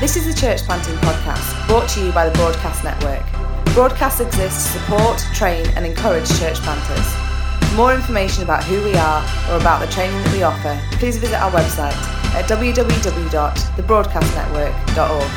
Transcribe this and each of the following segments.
This is the Church Planting Podcast, brought to you by the Broadcast Network. Broadcast exists to support, train, and encourage church planters. For more information about who we are or about the training that we offer, please visit our website at www.thebroadcastnetwork.org.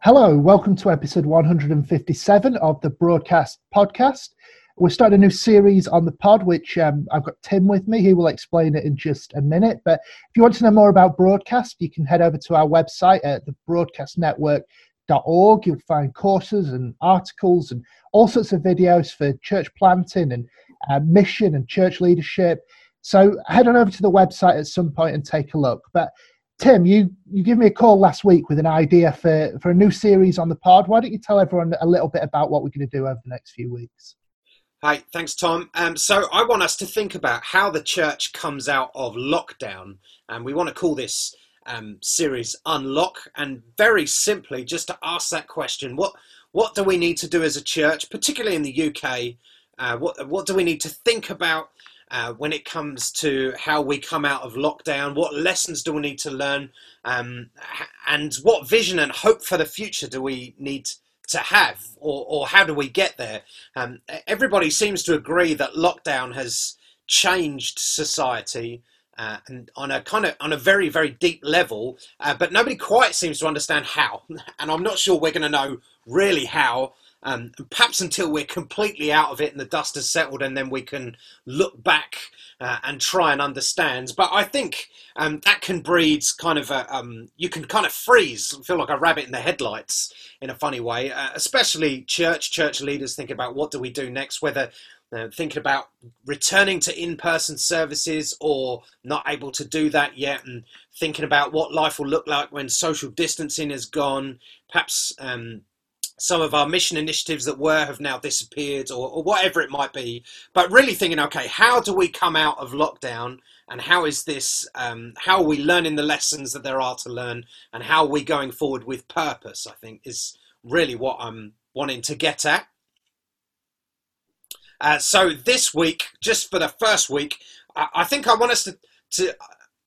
Hello, welcome to episode 157 of the Broadcast Podcast. We're starting a new series on the pod, which um, I've got Tim with me. He will explain it in just a minute. But if you want to know more about broadcast, you can head over to our website at thebroadcastnetwork.org. You'll find courses and articles and all sorts of videos for church planting and uh, mission and church leadership. So head on over to the website at some point and take a look. But Tim, you, you gave me a call last week with an idea for, for a new series on the pod. Why don't you tell everyone a little bit about what we're going to do over the next few weeks? Hi, thanks, Tom. Um, so I want us to think about how the church comes out of lockdown, and we want to call this um, series "Unlock." And very simply, just to ask that question: what what do we need to do as a church, particularly in the UK? Uh, what what do we need to think about uh, when it comes to how we come out of lockdown? What lessons do we need to learn? Um, and what vision and hope for the future do we need to have? Or, or how do we get there? Um, everybody seems to agree that lockdown has changed society. Uh, and on a kind of on a very very deep level, uh, but nobody quite seems to understand how, and I'm not sure we're going to know really how um, perhaps until we're completely out of it and the dust has settled, and then we can look back uh, and try and understand. But I think um, that can breed kind of a, um, you can kind of freeze, feel like a rabbit in the headlights in a funny way, uh, especially church, church leaders thinking about what do we do next, whether uh, thinking about returning to in-person services or not able to do that yet and thinking about what life will look like when social distancing is gone perhaps um, some of our mission initiatives that were have now disappeared or, or, whatever it might be. But really thinking okay how do we come out of lockdown and how is this um, how are we learning the lessons that there are to learn and how are we going forward with purpose i think is really what i'm wanting to get at. Uh, so this week just for the first week I, I think i want us to, to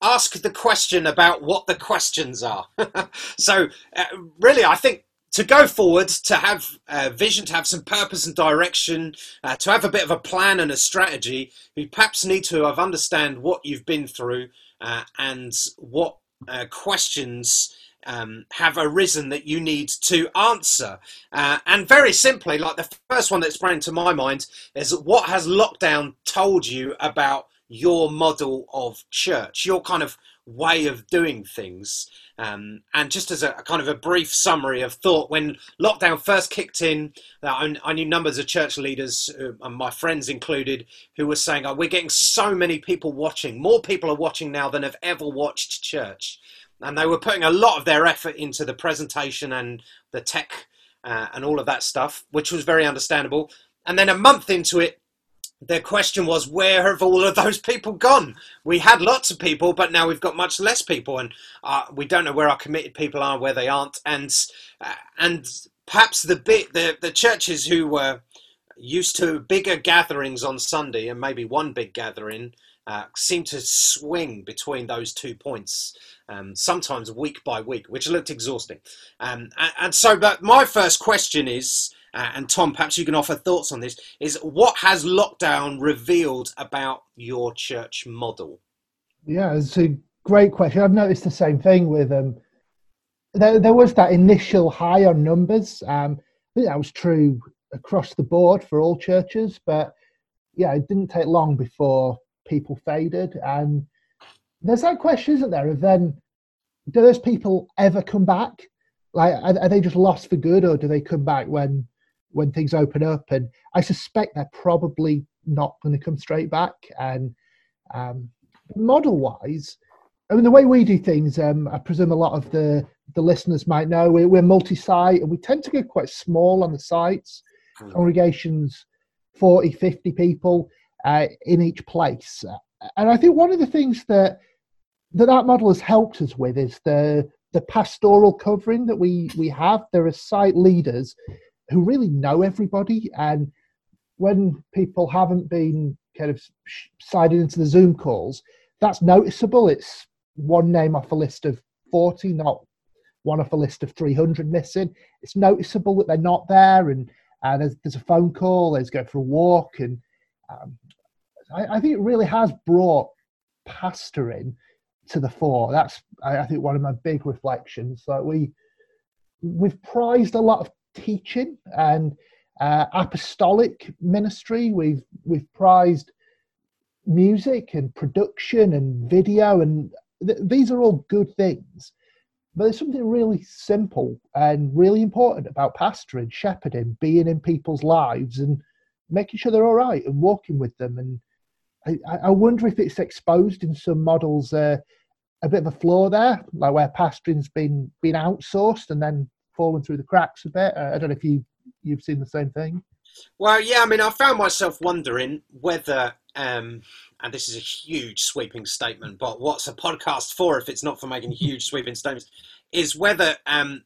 ask the question about what the questions are. So uh, really i think to go forward, to have a vision, to have some purpose and direction, uh, to have a bit of a plan and a strategy, you perhaps need to have understand what you've been through uh, and what uh, questions um, have arisen that you need to answer. Uh, and very simply, like the first one that sprang to my mind is what has lockdown told you about your model of church, your kind of way of doing things. Um, and just as a, a, kind of a brief summary of thought, when lockdown first kicked in, uh, I, I, knew numbers of church leaders, uh, and my friends included, who were saying, oh, We're getting so many people watching. More people are watching now than have ever watched church. And they were putting a lot of their effort into the presentation and the tech uh, and all of that stuff, which was very understandable. And then a month into it, their question was, where have all of those people gone? We had lots of people, but now we've got much less people, and uh, we don't know where our committed people are, where they aren't, and uh, and perhaps the bit the the churches who were used to bigger gatherings on Sunday and maybe one big gathering uh, seem to swing between those two points, um, sometimes week by week, which looked exhausting. Um, and, and so, but my first question is uh, and Tom, perhaps you can offer thoughts on this, is what has lockdown revealed about your church model? Yeah, it's a great question. I've noticed the same thing with um, there, there was that initial high on numbers. Um, I think that was true across the board for all churches, but yeah, it didn't take long before people faded. And there's that question, isn't there? Of then, do those people ever come back? Like, are, are they just lost for good, or do they come back when when things open up. And I suspect they're probably not going to come straight back. And um, model wise, I mean, the way we do things, um, I presume a lot of the, the listeners might know, we're, we're multi site and we tend to get quite small on the sites, mm. congregations 40, 50 people uh, in each place. And I think one of the things that that, that model has helped us with is the the pastoral covering that we we have. There are site leaders who really know everybody and when people haven't been kind of sided into the Zoom calls, that's noticeable. It's one name off a list of 40, not one off a list of 300 missing. It's noticeable that they're not there, and uh, there's, there's, a phone call, there's go for a walk, and um, I, I, think it really has brought pastoring to the fore. That's I, I think one of my big reflections. Like we we've prized a lot of teaching and uh, apostolic ministry. We've we've prized music and production and video, and th- these are all good things. But there's something really simple and really important about pastoring, shepherding, being in people's lives, and making sure they're all right and walking with them. And I, I wonder if it's exposed in some models uh, a bit of a flaw there, like where pastoring's been been outsourced and then fallen through the cracks a bit. Uh, I don't know if you you've seen the same thing. Well, yeah, I mean, I found myself wondering whether, um, and this is a huge sweeping statement, but what's a podcast for if it's not for making huge sweeping statements? Is whether um,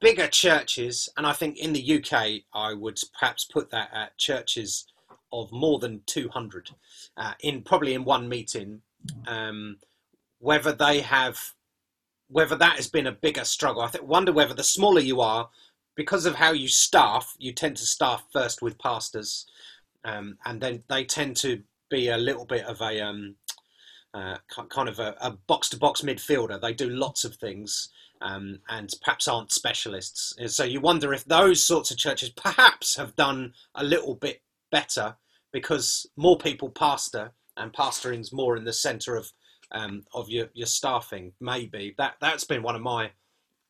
bigger churches, and I think in the UK, I would perhaps put that at churches of more than 200 uh, in probably in one meeting, um, whether they have, whether that has been a bigger struggle. I wonder whether the smaller you are, because of how you staff, you tend to staff first with pastors, um, and then they tend to be a little bit of a um, uh, kind of a box to box midfielder. They do lots of things. Um, and perhaps aren't specialists. So you wonder if those sorts of churches perhaps have done a little bit better because more people pastor and pastoring's more in the centre of um, of your, your staffing. Maybe that that's been one of my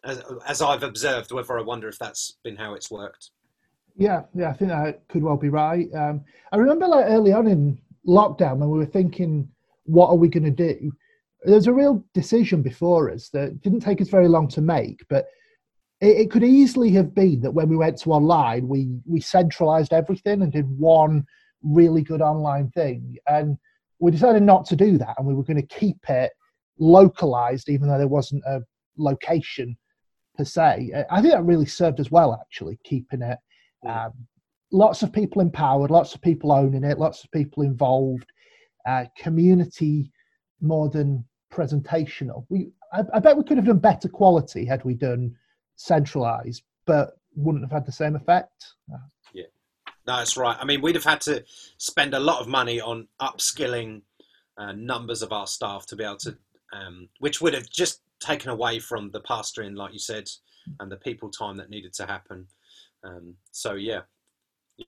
as, as I've observed, whether I wonder if that's been how it's worked. Yeah, yeah, I think that could well be right. Um, I remember like early on in lockdown when we were thinking, what are we going to do? There's a real decision before us that didn't take us very long to make, but it, it could easily have been that when we went to online, we we centralized everything and did one really good online thing, and we decided not to do that, and we were going to keep it localized, even though there wasn't a location per se. I think that really served as well, actually, keeping it. Um, lots of people empowered, lots of people owning it, lots of people involved, uh, community more than presentational. We, I, I, bet we could have done better quality had we done centralized, but wouldn't have had the same effect. That's right. I mean, we'd have had to spend a lot of money on upskilling uh, numbers of our staff to be able to, um, which would have just taken away from the pastoring, like you said, and the people time that needed to happen. Um, so yeah,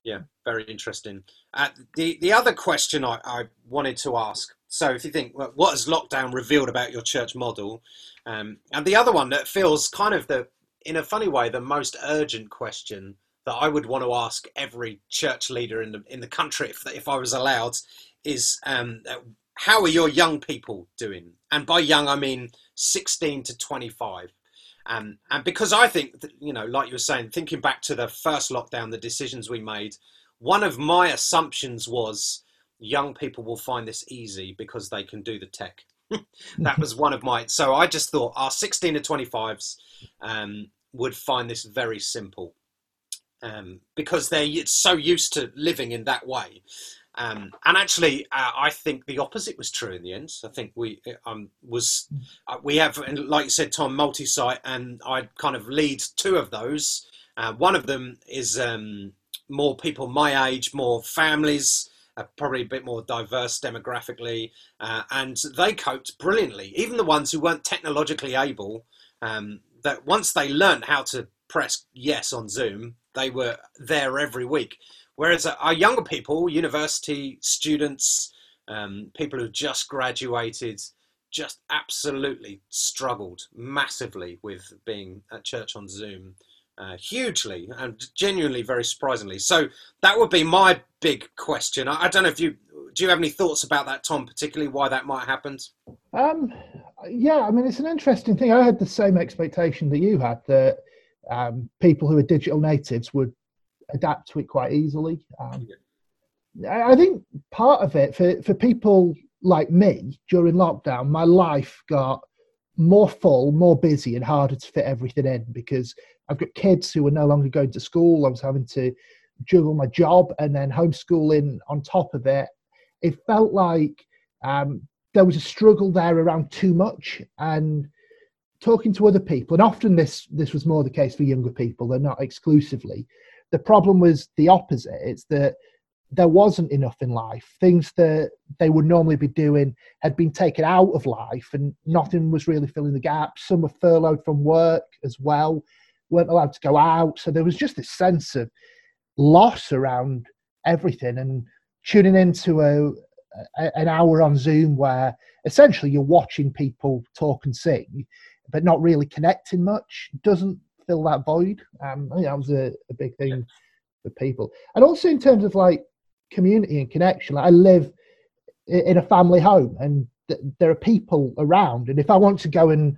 yeah, very interesting. Uh, the the other question I, I, wanted to ask. So if you think, what has lockdown revealed about your church model? Um, and the other one that feels kind of the, in a funny way, the most urgent question that I would want to ask every church leader in the in the country, if if I was allowed, is um, how are your young people doing? And by young, I mean 16 to 25. Um, and because I think, that, you know, like you were saying, thinking back to the first lockdown, the decisions we made, one of my assumptions was young people will find this easy because they can do the tech. that was one of my. So I just thought our 16 to 25s um, would find this very simple um, because they're so used to living in that way. Um, and actually, uh, I think the opposite was true in the end. I think we um, was uh, we have, like you said, Tom, multi-site, and I kind of lead two of those. Uh, one of them is um, more people my age, more families, uh, probably a bit more diverse demographically, uh, and they coped brilliantly. Even the ones who weren't technologically able, um, that once they learned how to press yes on Zoom, they were there every week. Whereas our younger people, university students, um, people who just graduated, just absolutely struggled massively with being at church on Zoom, uh, hugely and genuinely very surprisingly. So that would be my big question. I, I, don't know if you do you have any thoughts about that, Tom, particularly why that might have happened. Um, yeah, I mean it's an interesting thing. I had the same expectation that you had that um, people who are digital natives would adapt to it quite easily. Um, I think part of it for, for people like me during lockdown, my life got more full, more busy, and harder to fit everything in because I've got kids who are no longer going to school. I was having to juggle my job and then homeschooling on top of it, it felt like um, there was a struggle there around too much and talking to other people. And often this this was more the case for younger people, they're not exclusively. The problem was the opposite. It's that there wasn't enough in life. Things that they would normally be doing had been taken out of life, and nothing was really filling the gaps. Some were furloughed from work as well, weren't allowed to go out. So there was just this sense of loss around everything. And tuning into a, a an hour on Zoom where essentially you're watching people talk and sing, but not really connecting much, doesn't fill that void. Um, I think that was a, a big thing for people. And also in terms of like community and connection. Like I live in a family home and th- there are people around. And if I want to go and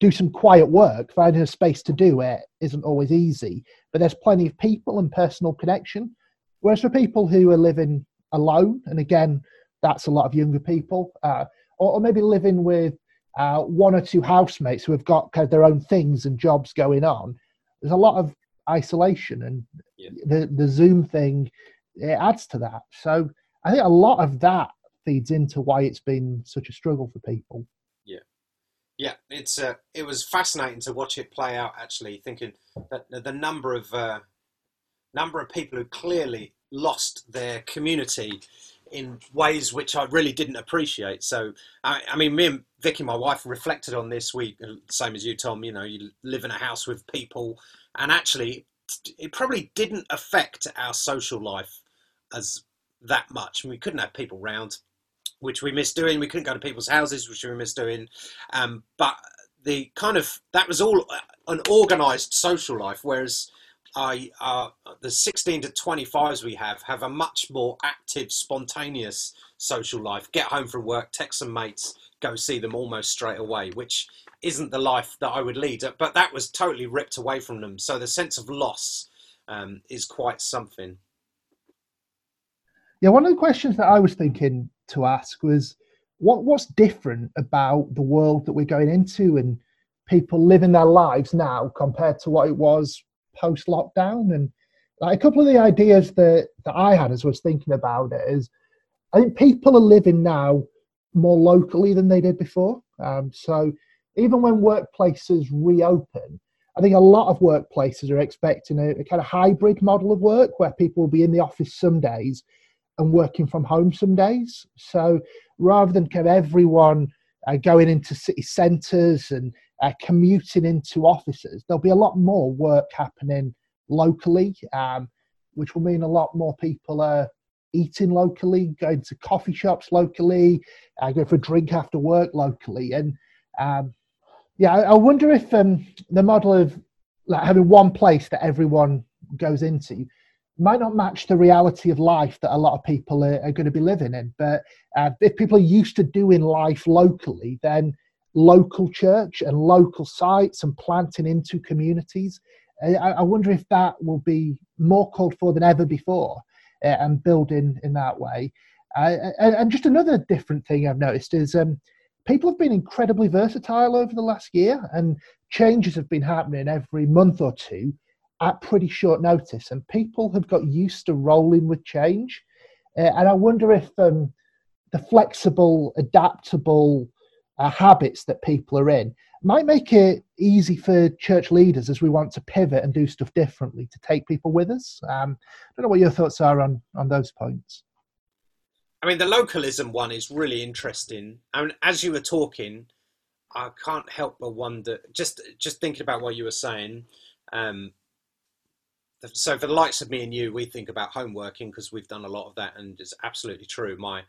do some quiet work, finding a space to do it isn't always easy. But there's plenty of people and personal connection. Whereas for people who are living alone, and again, that's a lot of younger people, uh, or, or, maybe living with uh, one or two housemates who have got kind of their own things and jobs going on, there's a lot of isolation. And yeah. the, the Zoom thing it adds to that. So I think a lot of that feeds into why it's been such a struggle for people. Yeah, yeah, it's uh, it was fascinating to watch it play out. Actually, thinking that the number of uh, number of people who clearly lost their community in ways which I really didn't appreciate. So, I, I, mean, me and Vicky, my wife, reflected on this. We, uh, same as you, Tom. You know, you live in a house with people, and actually, it probably didn't affect our social life as that much. we couldn't have people round, which we missed doing. We couldn't go to people's houses, which we missed doing. Um, but the kind of that was all an organised social life, whereas I uh, the 16 to 25s we have have a much more active, spontaneous social life. Get home from work, text some mates, go see them almost straight away, which isn't the life that I would lead. But that was totally ripped away from them. So the sense of loss um, is quite something. Yeah, one of the questions that I was thinking to ask was what what's different about the world that we're going into and people living their lives now compared to what it was post lockdown and like a couple of the ideas that that I had as I was thinking about it is I think people are living now more locally than they did before. Um, so even when workplaces reopen, I think a lot of workplaces are expecting a, a, kind of hybrid model of work where people will be in the office some days and working from home some days. So rather than kind of everyone uh, going into city centres and uh, commuting into offices, there'll be a lot more work happening locally, um, which will mean a lot more people are eating locally, going to coffee shops locally, uh, going for a drink after work locally. And um, yeah, I, I, wonder if um, the model of like having one place that everyone goes into might not match the reality of life that a lot of people are, are going to be living in. But uh, if people are used to doing life locally, then local church and local sites and planting into communities, I, I, wonder if that will be more called for than ever before and building in in that way. Uh, and, and, just another different thing I've noticed is um, people have been incredibly versatile over the last year, and changes have been happening every month or two at pretty short notice, and people have got used to rolling with change. Uh, and I wonder if um, the flexible, adaptable uh, habits that people are in might make it easy for church leaders as we want to pivot and do stuff differently to take people with us. Um, I don't know what your thoughts are on on those points. I mean, the localism one is really interesting. I mean, as you were talking, I can't help but wonder. Just just thinking about what you were saying. Um, so for the likes of me and you, we think about home working because we've done a lot of that, and it's absolutely true. My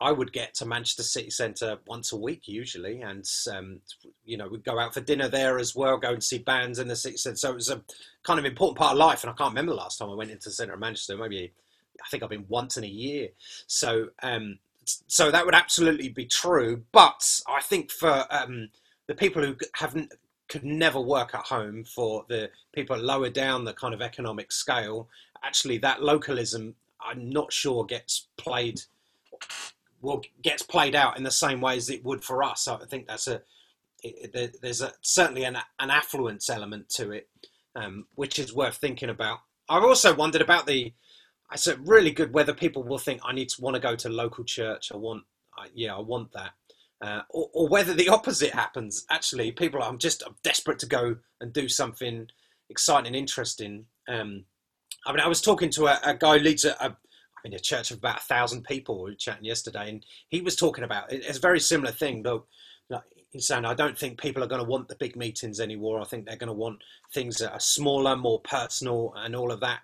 I would get to Manchester City Centre once a week usually, and um, you know we'd go out for dinner there as well, go and see bands in the city centre. So it was a kind of important part of life, and I can't remember the last time I went into the centre of Manchester. Maybe I think I've been once in a year. So um, so that would absolutely be true. But I think for um, the people who haven't could never work at home for the people lower down the kind of economic scale. Actually, that localism, I'm not sure gets played well gets played out in the same way as it would for us. I think that's a it, there's a certainly an, an affluence element to it, um, which is worth thinking about. I've also wondered about the. It's a really good whether people will think I need to want to go to local church. I want, I, yeah, I want that, uh, or, or, whether the opposite happens. Actually, people, I'm just I'm desperate to go and do something exciting and interesting. Um, I mean, I was talking to a, a guy who leads a, a, I mean, a church of about a thousand people. We were chatting yesterday, and he was talking about it, it's a very similar thing. Though he's saying, I don't think people are going to want the big meetings anymore. I think they're going to want things that are smaller, more personal, and all of that,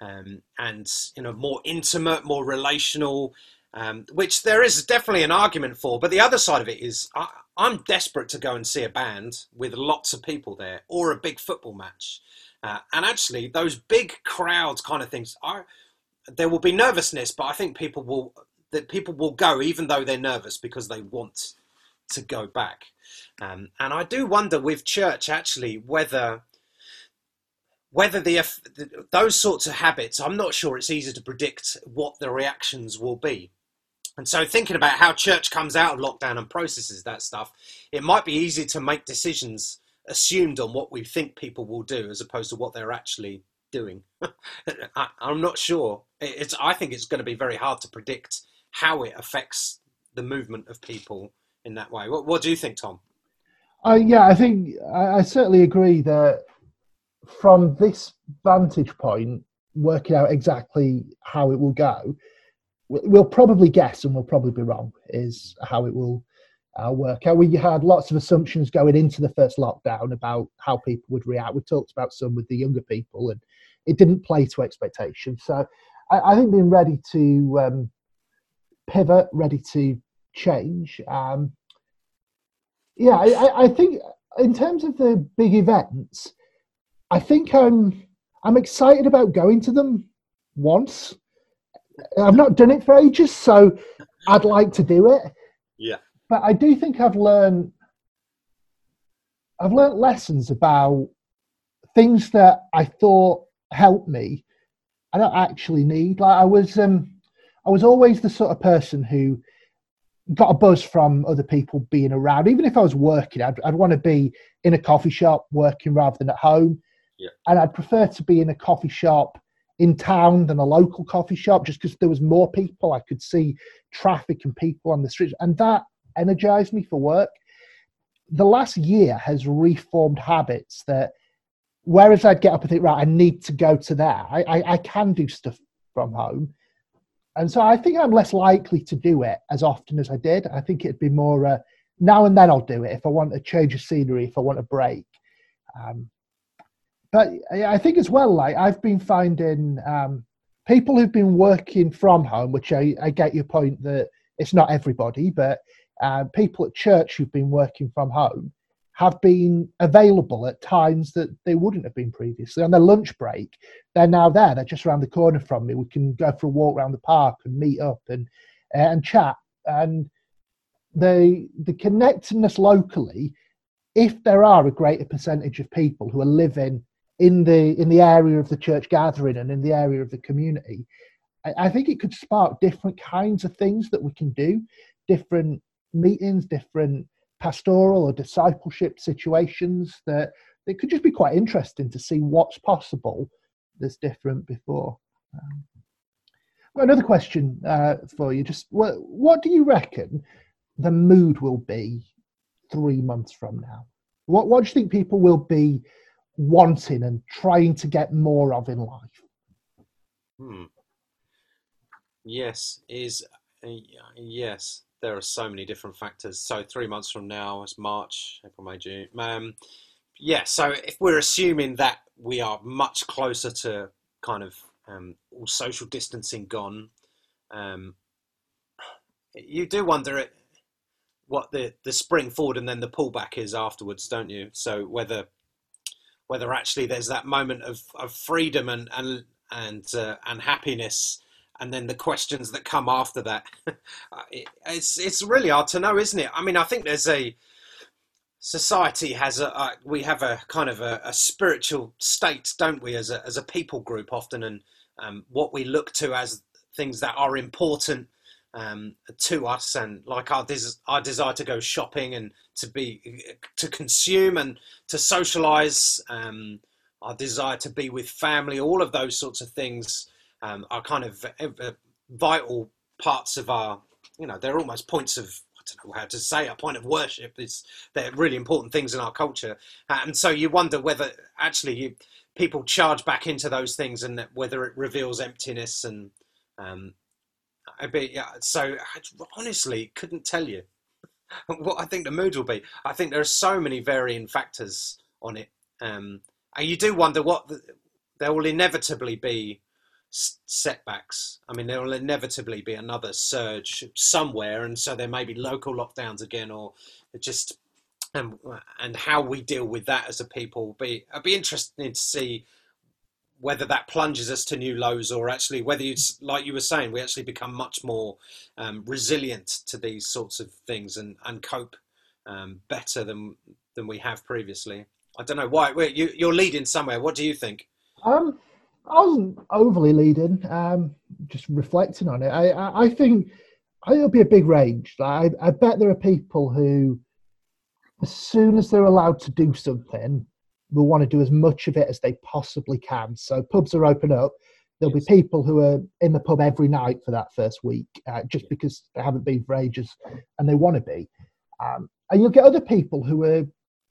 um, and you know, more intimate, more relational. Um, which there is definitely an argument for, but the other side of it is I, I'm desperate to go and see a band with lots of people there, or a big football match. Uh, and actually, those big crowds kind of things are there will be nervousness, but I think people will that people will go even though they're nervous because they want to go back. Um, and I do wonder with church actually whether whether the those sorts of habits, I'm not sure it's easy to predict what the reactions will be. And so, thinking about how church comes out of lockdown and processes that stuff, it might be easy to make decisions assumed on what we think people will do as opposed to what they're actually doing. I, am not sure. It's. I think it's going to be very hard to predict how it affects the movement of people in that way. What, what do you think, Tom? Uh, yeah, I think I, I certainly agree that from this vantage point, working out exactly how it will go, we'll probably guess and we'll probably be wrong, is how it will uh, work out. We had lots of assumptions going into the first lockdown about how people would react. We talked about some with the younger people, and it didn't play to expectations. So I, I think being ready to um, pivot, ready to change. Um, yeah, I, I think in terms of the big events, I think I'm I'm excited about going to them once. I've not done it for ages, so I'd like to do it. Yeah. But I do think I've learned I've learned lessons about things that I thought helped me. I don't actually need. Like I was um I was always the sort of person who got a buzz from other people being around. Even if I was working, I'd, I'd want to be in a coffee shop working rather than at home. Yeah. And I'd prefer to be in a coffee shop in town than a local coffee shop just because there was more people. I could see traffic and people on the streets. And that energized me for work. The last year has reformed habits that, whereas I'd get up and think, right, I need to go to there, I, I, I can do stuff from home and so I think I'm less likely to do it as often as I did. I think it'd be more uh, now and then I'll do it if I want a change of scenery, if I want a break. Um, but I think as well, like I've been finding um, people who've been working from home, which I, I, get your point that it's not everybody, but uh, people at church who've been working from home have been available at times that they wouldn't have been previously. On their lunch break, they're now there. They're just around the corner from me. We can go for a walk around the park and meet up and uh, and chat. And the the connectedness locally, if there are a greater percentage of people who are living in the in the area of the church gathering and in the area of the community, I, I think it could spark different kinds of things that we can do, different meetings, different pastoral or discipleship situations that it could just be quite interesting to see what's possible that's different before. Um, another question uh, for you: just what, what do you reckon the mood will be three months from now? What what do you think people will be wanting and trying to get more of in life? Hmm. Yes, is uh, yes there are so many different factors. So three months from now, it's March, April, May, June. Um, yeah, so if we're assuming that we are much closer to kind of um, all social distancing gone, um, you do wonder what the, the spring forward and then the pullback is afterwards, don't you? So whether whether actually there's that moment of, of freedom and and and uh, and happiness and then the questions that come after that. Uh, it's it's really hard to know, isn't it? I mean, I think there's a society has a uh, we have a kind of a, a, spiritual state, don't we, as a as a people group often, and um, what we look to as things that are important um, to us, and like our des- our desire to go shopping and to be to consume and to socialize. Um, our desire to be with family, all of those sorts of things um, are kind of uh, vital parts of our, you know, they're almost points of I don't know how to say a point of worship. It's they're really important things in our culture, and so you wonder whether actually you, people charge back into those things and whether it reveals emptiness and um, be yeah. So I honestly couldn't tell you what I think the mood will be. I think there are so many varying factors on it, um, and you do wonder what the, there will inevitably be setbacks. I mean, there will inevitably be another surge somewhere, and so there may be local lockdowns again, or just and and how we deal with that as a people will be. I'd be interested to see whether that plunges us to new lows or actually whether it's like you were saying we actually become much more um, resilient to these sorts of things and, and cope um, better than than we have previously i don't know why you, you're leading somewhere what do you think um, i wasn't overly leading um, just reflecting on it I, I, I think I it'll be a big range I, I bet there are people who as soon as they're allowed to do something will want to do as much of it as they possibly can. So pubs are open up. There'll yes. be people who are in the pub every night for that first week, uh, just because they haven't been for ages and they want to be. Um, and you'll get other people who are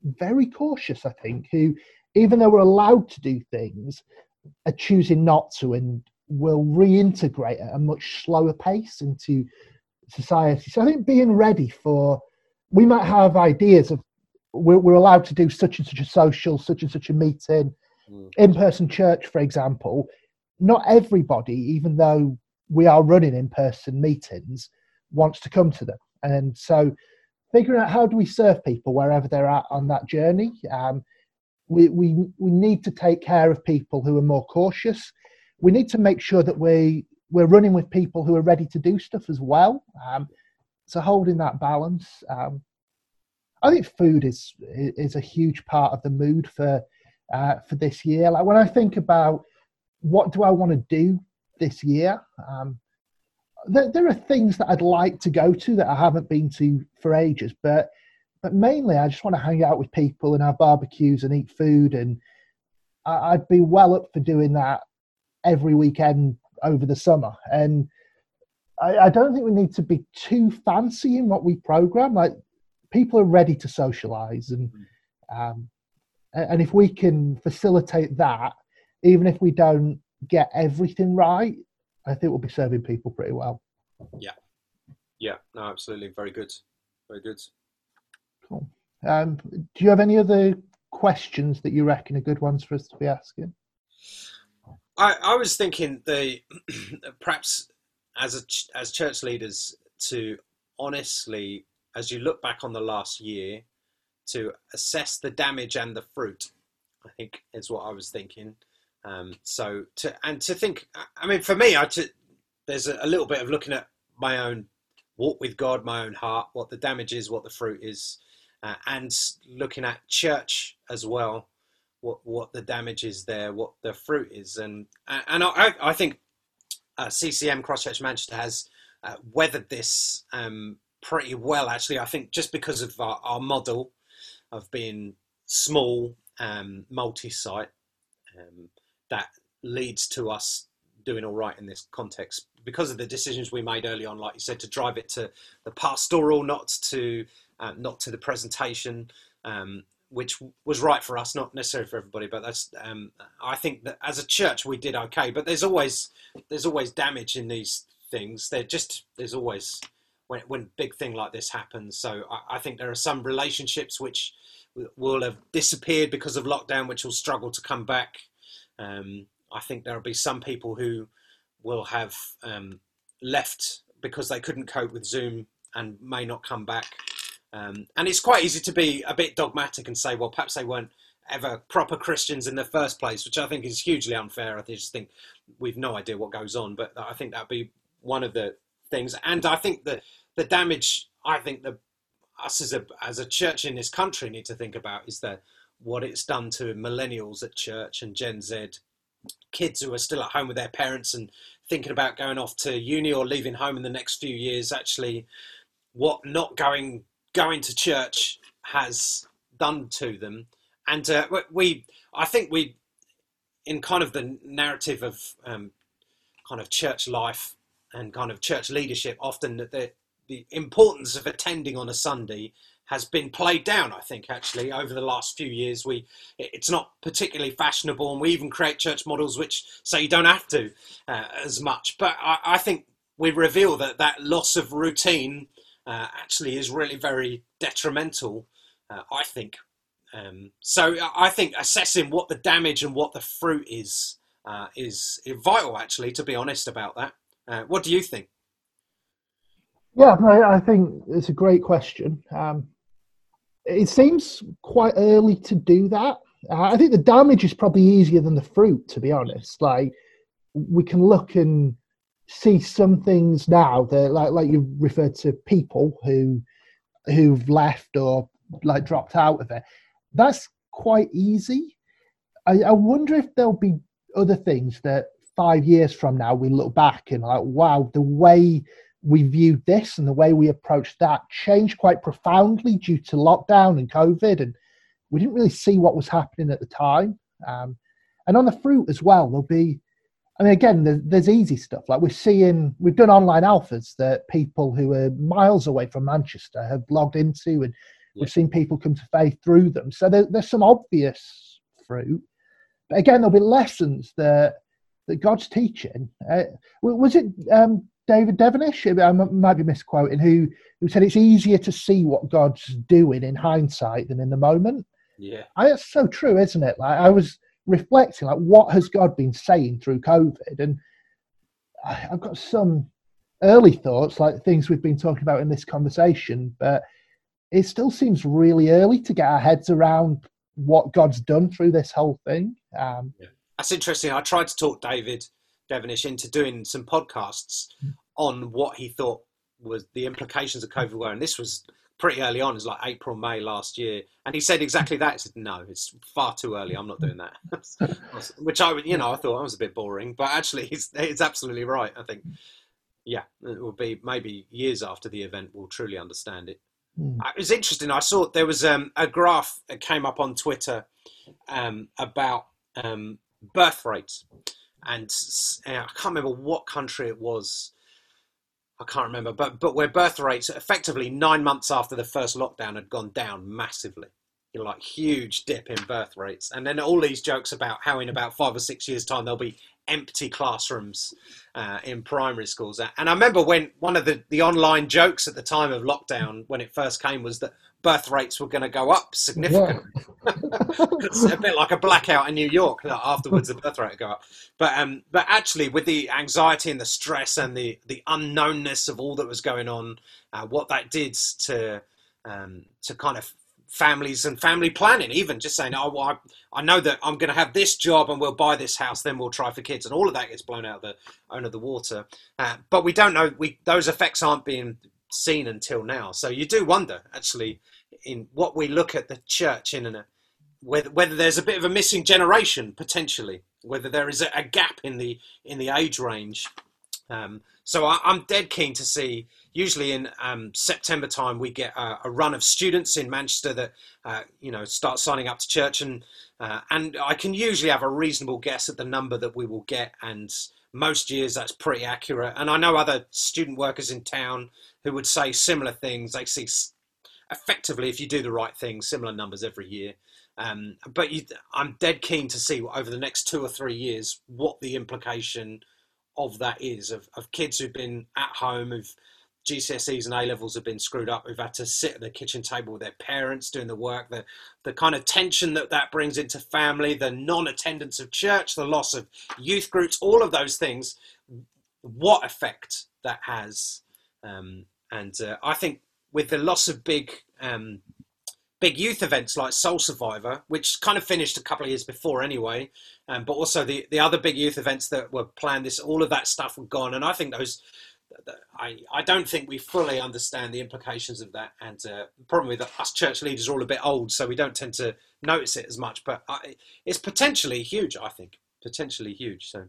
very cautious, I think, who, even though we're allowed to do things, are choosing not to and will reintegrate at a much slower pace into society. So I think being ready for, we might have ideas of we're, we're allowed to do such and such a social, such and such a meeting, mm. in person church, for example. Not everybody, even though we are running in person meetings, wants to come to them. And so, figuring out how do we serve people wherever they're at on that journey. Um, we, we, we need to take care of people who are more cautious. We need to make sure that we, we're running with people who are ready to do stuff as well. Um, so, holding that balance. Um, I think food is is a huge part of the mood for uh, for this year. Like when I think about what do I want to do this year, um, there, there, are things that I'd like to go to that I haven't been to for ages, but but mainly I just want to hang out with people and have barbecues and eat food, and I, I'd be well up for doing that every weekend over the summer. And I, I don't think we need to be too fancy in what we program. Like people are ready to socialize and mm. um, and if we can facilitate that even if we don't get everything right i think we'll be serving people pretty well yeah yeah no absolutely very good very good cool. Um, do you have any other questions that you reckon are good ones for us to be asking? I, I was thinking the perhaps as a, as church leaders to honestly as you look back on the last year to assess the damage and the fruit, I think is what I was thinking. Um, so to and to think, I mean, for me, I to, there's a, a, little bit of looking at my own walk with God, my own heart, what the damage is, what the fruit is, uh, and looking at church as well, what what the damage is there, what the fruit is, and and I I think uh, CCM Christ Church Manchester has uh, weathered this um, pretty well, actually. I think just because of our, our model of being small, um, multi-site, um, that leads to us doing all right in this context because of the decisions we made early on, like you said, to drive it to the pastoral, not to uh, not to the presentation, um, which was right for us, not necessarily for everybody. But that's um, I think that as a church we did okay. But there's always there's always damage in these things. They're just there's always when when big thing like this happens. So I, I, think there are some relationships which will have disappeared because of lockdown, which will struggle to come back. Um, I think there will be some people who will have um, left because they couldn't cope with Zoom and may not come back. Um, and it's quite easy to be a bit dogmatic and say, well, perhaps they weren't ever proper Christians in the first place, which I think is hugely unfair. I just think we've no idea what goes on, but I think that'd be one of the things. And I think the the damage I think that us as a as a church in this country need to think about is that what it's done to millennials at church and Gen Z, kids who are still at home with their parents and thinking about going off to uni or leaving home in the next few years. Actually, what not going going to church has done to them, and uh, we I think we in kind of the narrative of um, kind of church life and kind of church leadership, often that the the importance of attending on a Sunday has been played down. I think actually over the last few years, we it's not particularly fashionable, and we even create church models which say you don't have to uh, as much. But I, I, think we reveal that that loss of routine uh, actually is really very detrimental. Uh, I think. Um, so I think assessing what the damage and what the fruit is uh, is vital. Actually, to be honest about that. Uh, what do you think? Yeah, I, I think it's a great question. Um, it seems quite early to do that. Uh, I think the damage is probably easier than the fruit, to be honest. Like we can look and see some things now that, like, like you referred to, people who who've left or like dropped out of it. That's quite easy. I, I wonder if there'll be other things that five years from now we look back and like, wow, the way we viewed this and the way we approached that changed quite profoundly due to lockdown and COVID, and we didn't really see what was happening at the time. Um, and on the fruit as well, there'll be, I mean, again, there's, there's easy stuff. Like we're seeing, we've done online alphas that people who are miles away from Manchester have logged into, and yeah. we've seen people come to faith through them. So there, there's some obvious fruit. But again, there'll be lessons that that God's teaching. Uh, was it um, David Devenish, I might be misquoting, who who said it's easier to see what God's doing in hindsight than in the moment. Yeah, I, that's so true, isn't it? Like I was reflecting, like what has God been saying through COVID, and I, I've got some early thoughts, like things we've been talking about in this conversation, but it still seems really early to get our heads around what God's done through this whole thing. Um, yeah. That's interesting. I tried to talk David Devenish into doing some podcasts on what he thought was the implications of COVID were, and this was pretty early on. It was like April, May last year, and he said exactly that. He said, "No, it's far too early. I'm not doing that." Which I, you know, I thought I was a bit boring, but actually, he's it's absolutely right. I think, yeah, it will be maybe years after the event we'll truly understand it. Mm. It was interesting. I saw there was um, a graph that came up on Twitter um, about um, birth rates and uh, I can't remember what country it was. I can't remember, but but where birth rates effectively nine months after the first lockdown had gone down massively, you know, like huge dip in birth rates, and then all these jokes about how in about five or six years' time there'll be empty classrooms uh, in primary schools. And I remember when one of the the online jokes at the time of lockdown when it first came was that birth rates were going to go up significantly. Yeah. it's a bit like a blackout in New York. that Afterwards, the birth rate would go up. But um, but actually, with the anxiety and the stress and the the unknownness of all that was going on, uh, what that did to um, to kind of families and family planning, even just saying, oh, well, I, I know that I'm going to have this job and we'll buy this house, then we'll try for kids, and all of that gets blown out of the out of the water. Uh, but we don't know. We those effects aren't being seen until now. So you do wonder, actually, in what we look at the church in a whether, whether there's a bit of a missing generation potentially, whether there is a, a gap in the in the age range. Um, so I, am dead keen to see. Usually in um, September time, we get a, a, run of students in Manchester that uh, you know start signing up to church, and uh, and I can usually have a reasonable guess at the number that we will get, and most years that's pretty accurate. And I know other student workers in town who would say similar things. They see effectively, if you do the right thing, similar numbers every year. Um, but you, I'm dead keen to see over the next two or three years what the implication of that is of, of kids who've been at home, who've GCSEs and A levels have been screwed up, who've had to sit at the kitchen table with their parents doing the work, the, the kind of tension that that brings into family, the non attendance of church, the loss of youth groups, all of those things, what effect that has. Um, and uh, I think with the loss of big um, big youth events like Soul Survivor, which kind of finished a couple of years before anyway, um, but also the the other big youth events that were planned. This all of that stuff were gone, and I think those. I, I don't think we fully understand the implications of that, and uh, the problem with that, us church leaders are all a bit old, so we don't tend to notice it as much. But I, it's potentially huge. I think potentially huge. So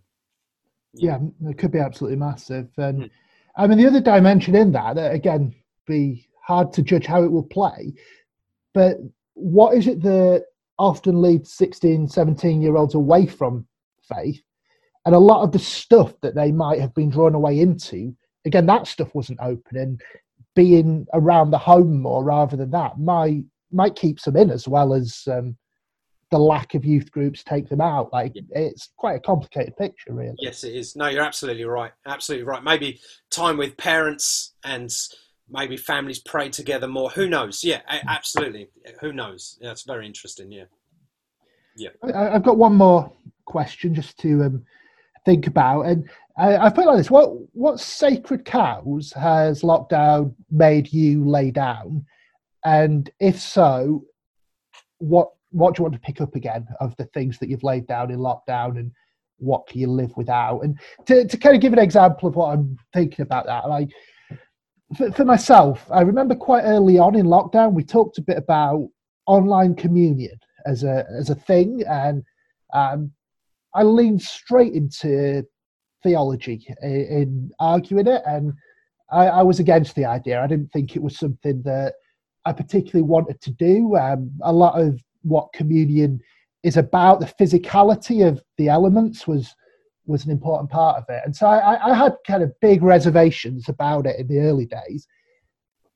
yeah, yeah it could be absolutely massive. And mm. I mean, the other dimension in that, again, be hard to judge how it will play. But what is it that often leads 16, 17 year olds away from faith. And a lot of the stuff that they might have been drawn away into, again, that stuff wasn't open. And being around the home more rather than that might might keep them in as well as um, the lack of youth groups take them out. Like it's quite a complicated picture, really. Yes, it is. No, you're absolutely right. Absolutely right. Maybe time with parents and maybe families pray together more. Who knows? Yeah, absolutely. Who knows? That's very interesting. Yeah. Yeah. I, have got one more question just to um, think about, and I, I put it like this: what what sacred cows has lockdown made you lay down, and if so, what what do you want to pick up again of the things that you've laid down in lockdown, and what can you live without? And to to kind of give an example of what I'm thinking about that, like for, for myself, I remember quite early on in lockdown, we talked a bit about online communion as a as a thing, and um, I leaned straight into theology in, in arguing it, and I, I, was against the idea. I didn't think it was something that I particularly wanted to do. Um, a lot of what communion is about, the physicality of the elements, was was an important part of it. And so I, I, had kind of big reservations about it in the early days.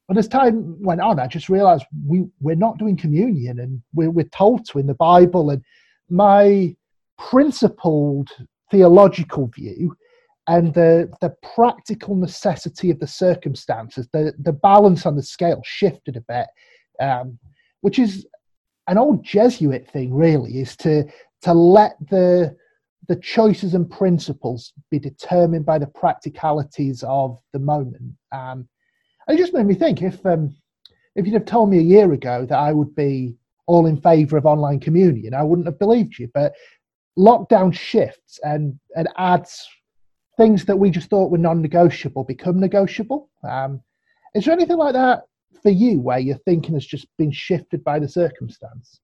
But as time went on, I just realized we, we're not doing communion and we're, we're told to in the Bible. And my principled theological view and the, the practical necessity of the circumstances, the, the balance on the scale shifted a bit, um, which is an old Jesuit thing, really, is to, to let the the choices and principles be determined by the practicalities of the moment. Um, it just made me think if um, if you'd have told me a year ago that I would be all in favour of online communion, I wouldn't have believed you. But lockdown shifts and and adds things that we just thought were non-negotiable become negotiable. Um, is there anything like that for you where your thinking has just been shifted by the circumstance?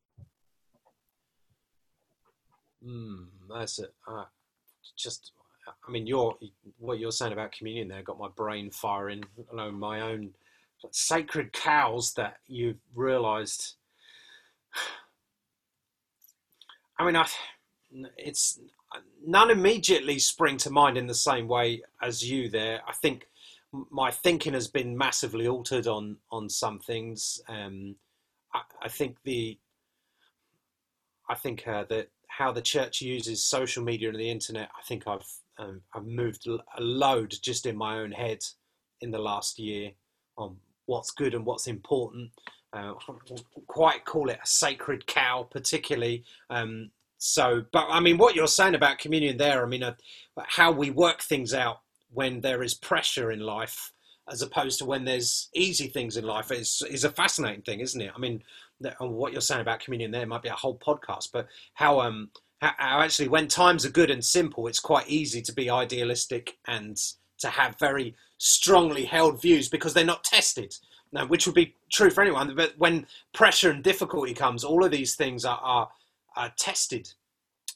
Mm that's it. Uh, just, I mean, your what you're saying about communion there got my brain firing. Know, my own sacred cows that you've realised. I mean, I, it's none immediately spring to mind in the same way as you there. I think my thinking has been massively altered on on some things. Um, I, I think the I think uh, that how the church uses social media and the internet, I think I've um, I've moved a load just in my own head in the last year on what's good and what's important. Uh, quite call it a sacred cow, particularly. Um, so, but I mean, what you're saying about communion there, I mean, uh, how we work things out when there is pressure in life, as opposed to when there's easy things in life, is is a fascinating thing, isn't it? I mean, what you're saying about communion there might be a whole podcast, but how um how, how actually when times are good and simple, it's quite easy to be idealistic and to have very strongly held views because they're not tested. Now, which would be true for anyone, but when pressure and difficulty comes, all of these things are are, are tested.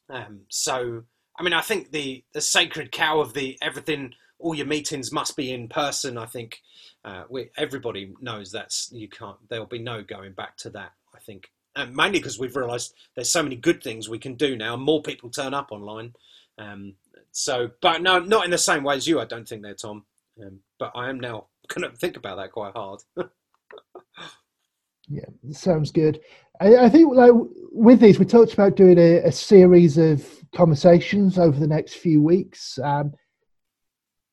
Um, so, I mean, I think the the sacred cow of the everything, all your meetings must be in person. I think uh, we, everybody knows that's you can't. There'll be no going back to that. I think, and mainly because we've realised there's so many good things we can do now. More people turn up online. Um, so, but no, not in the same way as you. I don't think there, Tom. Um, but I am now going to think about that quite hard. yeah, sounds good. I, I, think like with these, we talked about doing a, a, series of conversations over the next few weeks. Um,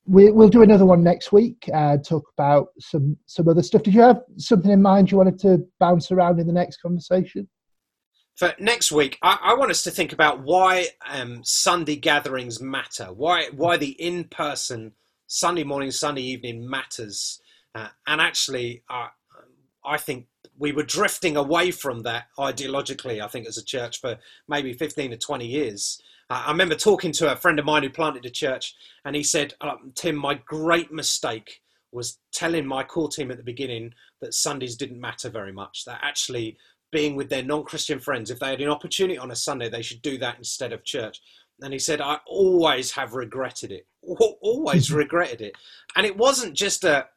we, will do another one next week and talk about some some other stuff. Did you have something in mind you wanted to bounce around in the next conversation? For next week, I, I want us to think about why um, Sunday gatherings matter. Why why the in person Sunday morning, Sunday evening matters. Uh, and actually, uh, I think we were drifting away from that ideologically. I think as a church for maybe fifteen to twenty years. I remember talking to a friend of mine who planted a church, and he said, oh, Tim, my great mistake was telling my core team at the beginning that Sundays didn't matter very much, that actually being with their non Christian friends, if they had an opportunity on a Sunday, they should do that instead of church. And he said, I always have regretted it, always regretted it. And it wasn't just a,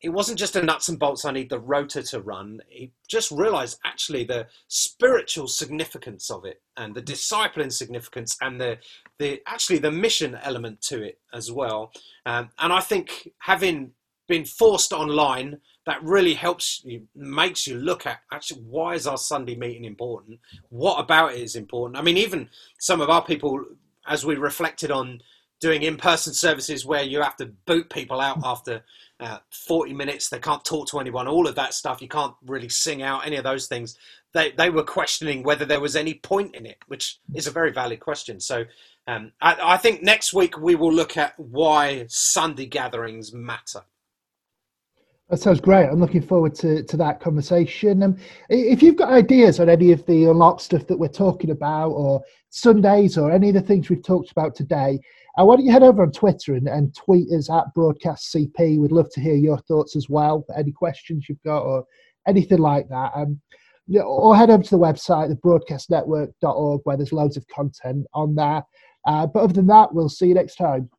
it wasn't just a nuts and bolts. I need the rota to run. He just realised actually the spiritual significance of it, and the discipline significance, and the the actually the mission element to it as well. Um, and I think having been forced online that really helps you makes you look at actually why is our sunday meeting important what about it is important i mean even some of our people as we reflected on doing in-person services where you have to boot people out after uh, 40 minutes they can't talk to anyone all of that stuff you can't really sing out any of those things they, they were questioning whether there was any point in it which is a very valid question so um, I, I think next week we will look at why sunday gatherings matter that sounds great. I'm looking forward to, to that conversation. Um, if you've got ideas on any of the unlock stuff that we're talking about, or Sundays, or any of the things we've talked about today, why don't you head over on Twitter and, and tweet us at Broadcast CP? We'd love to hear your thoughts as well. Any questions you've got, or anything like that. Um, or head over to the website, thebroadcastnetwork.org, where there's loads of content on there. Uh, but other than that, we'll see you next time.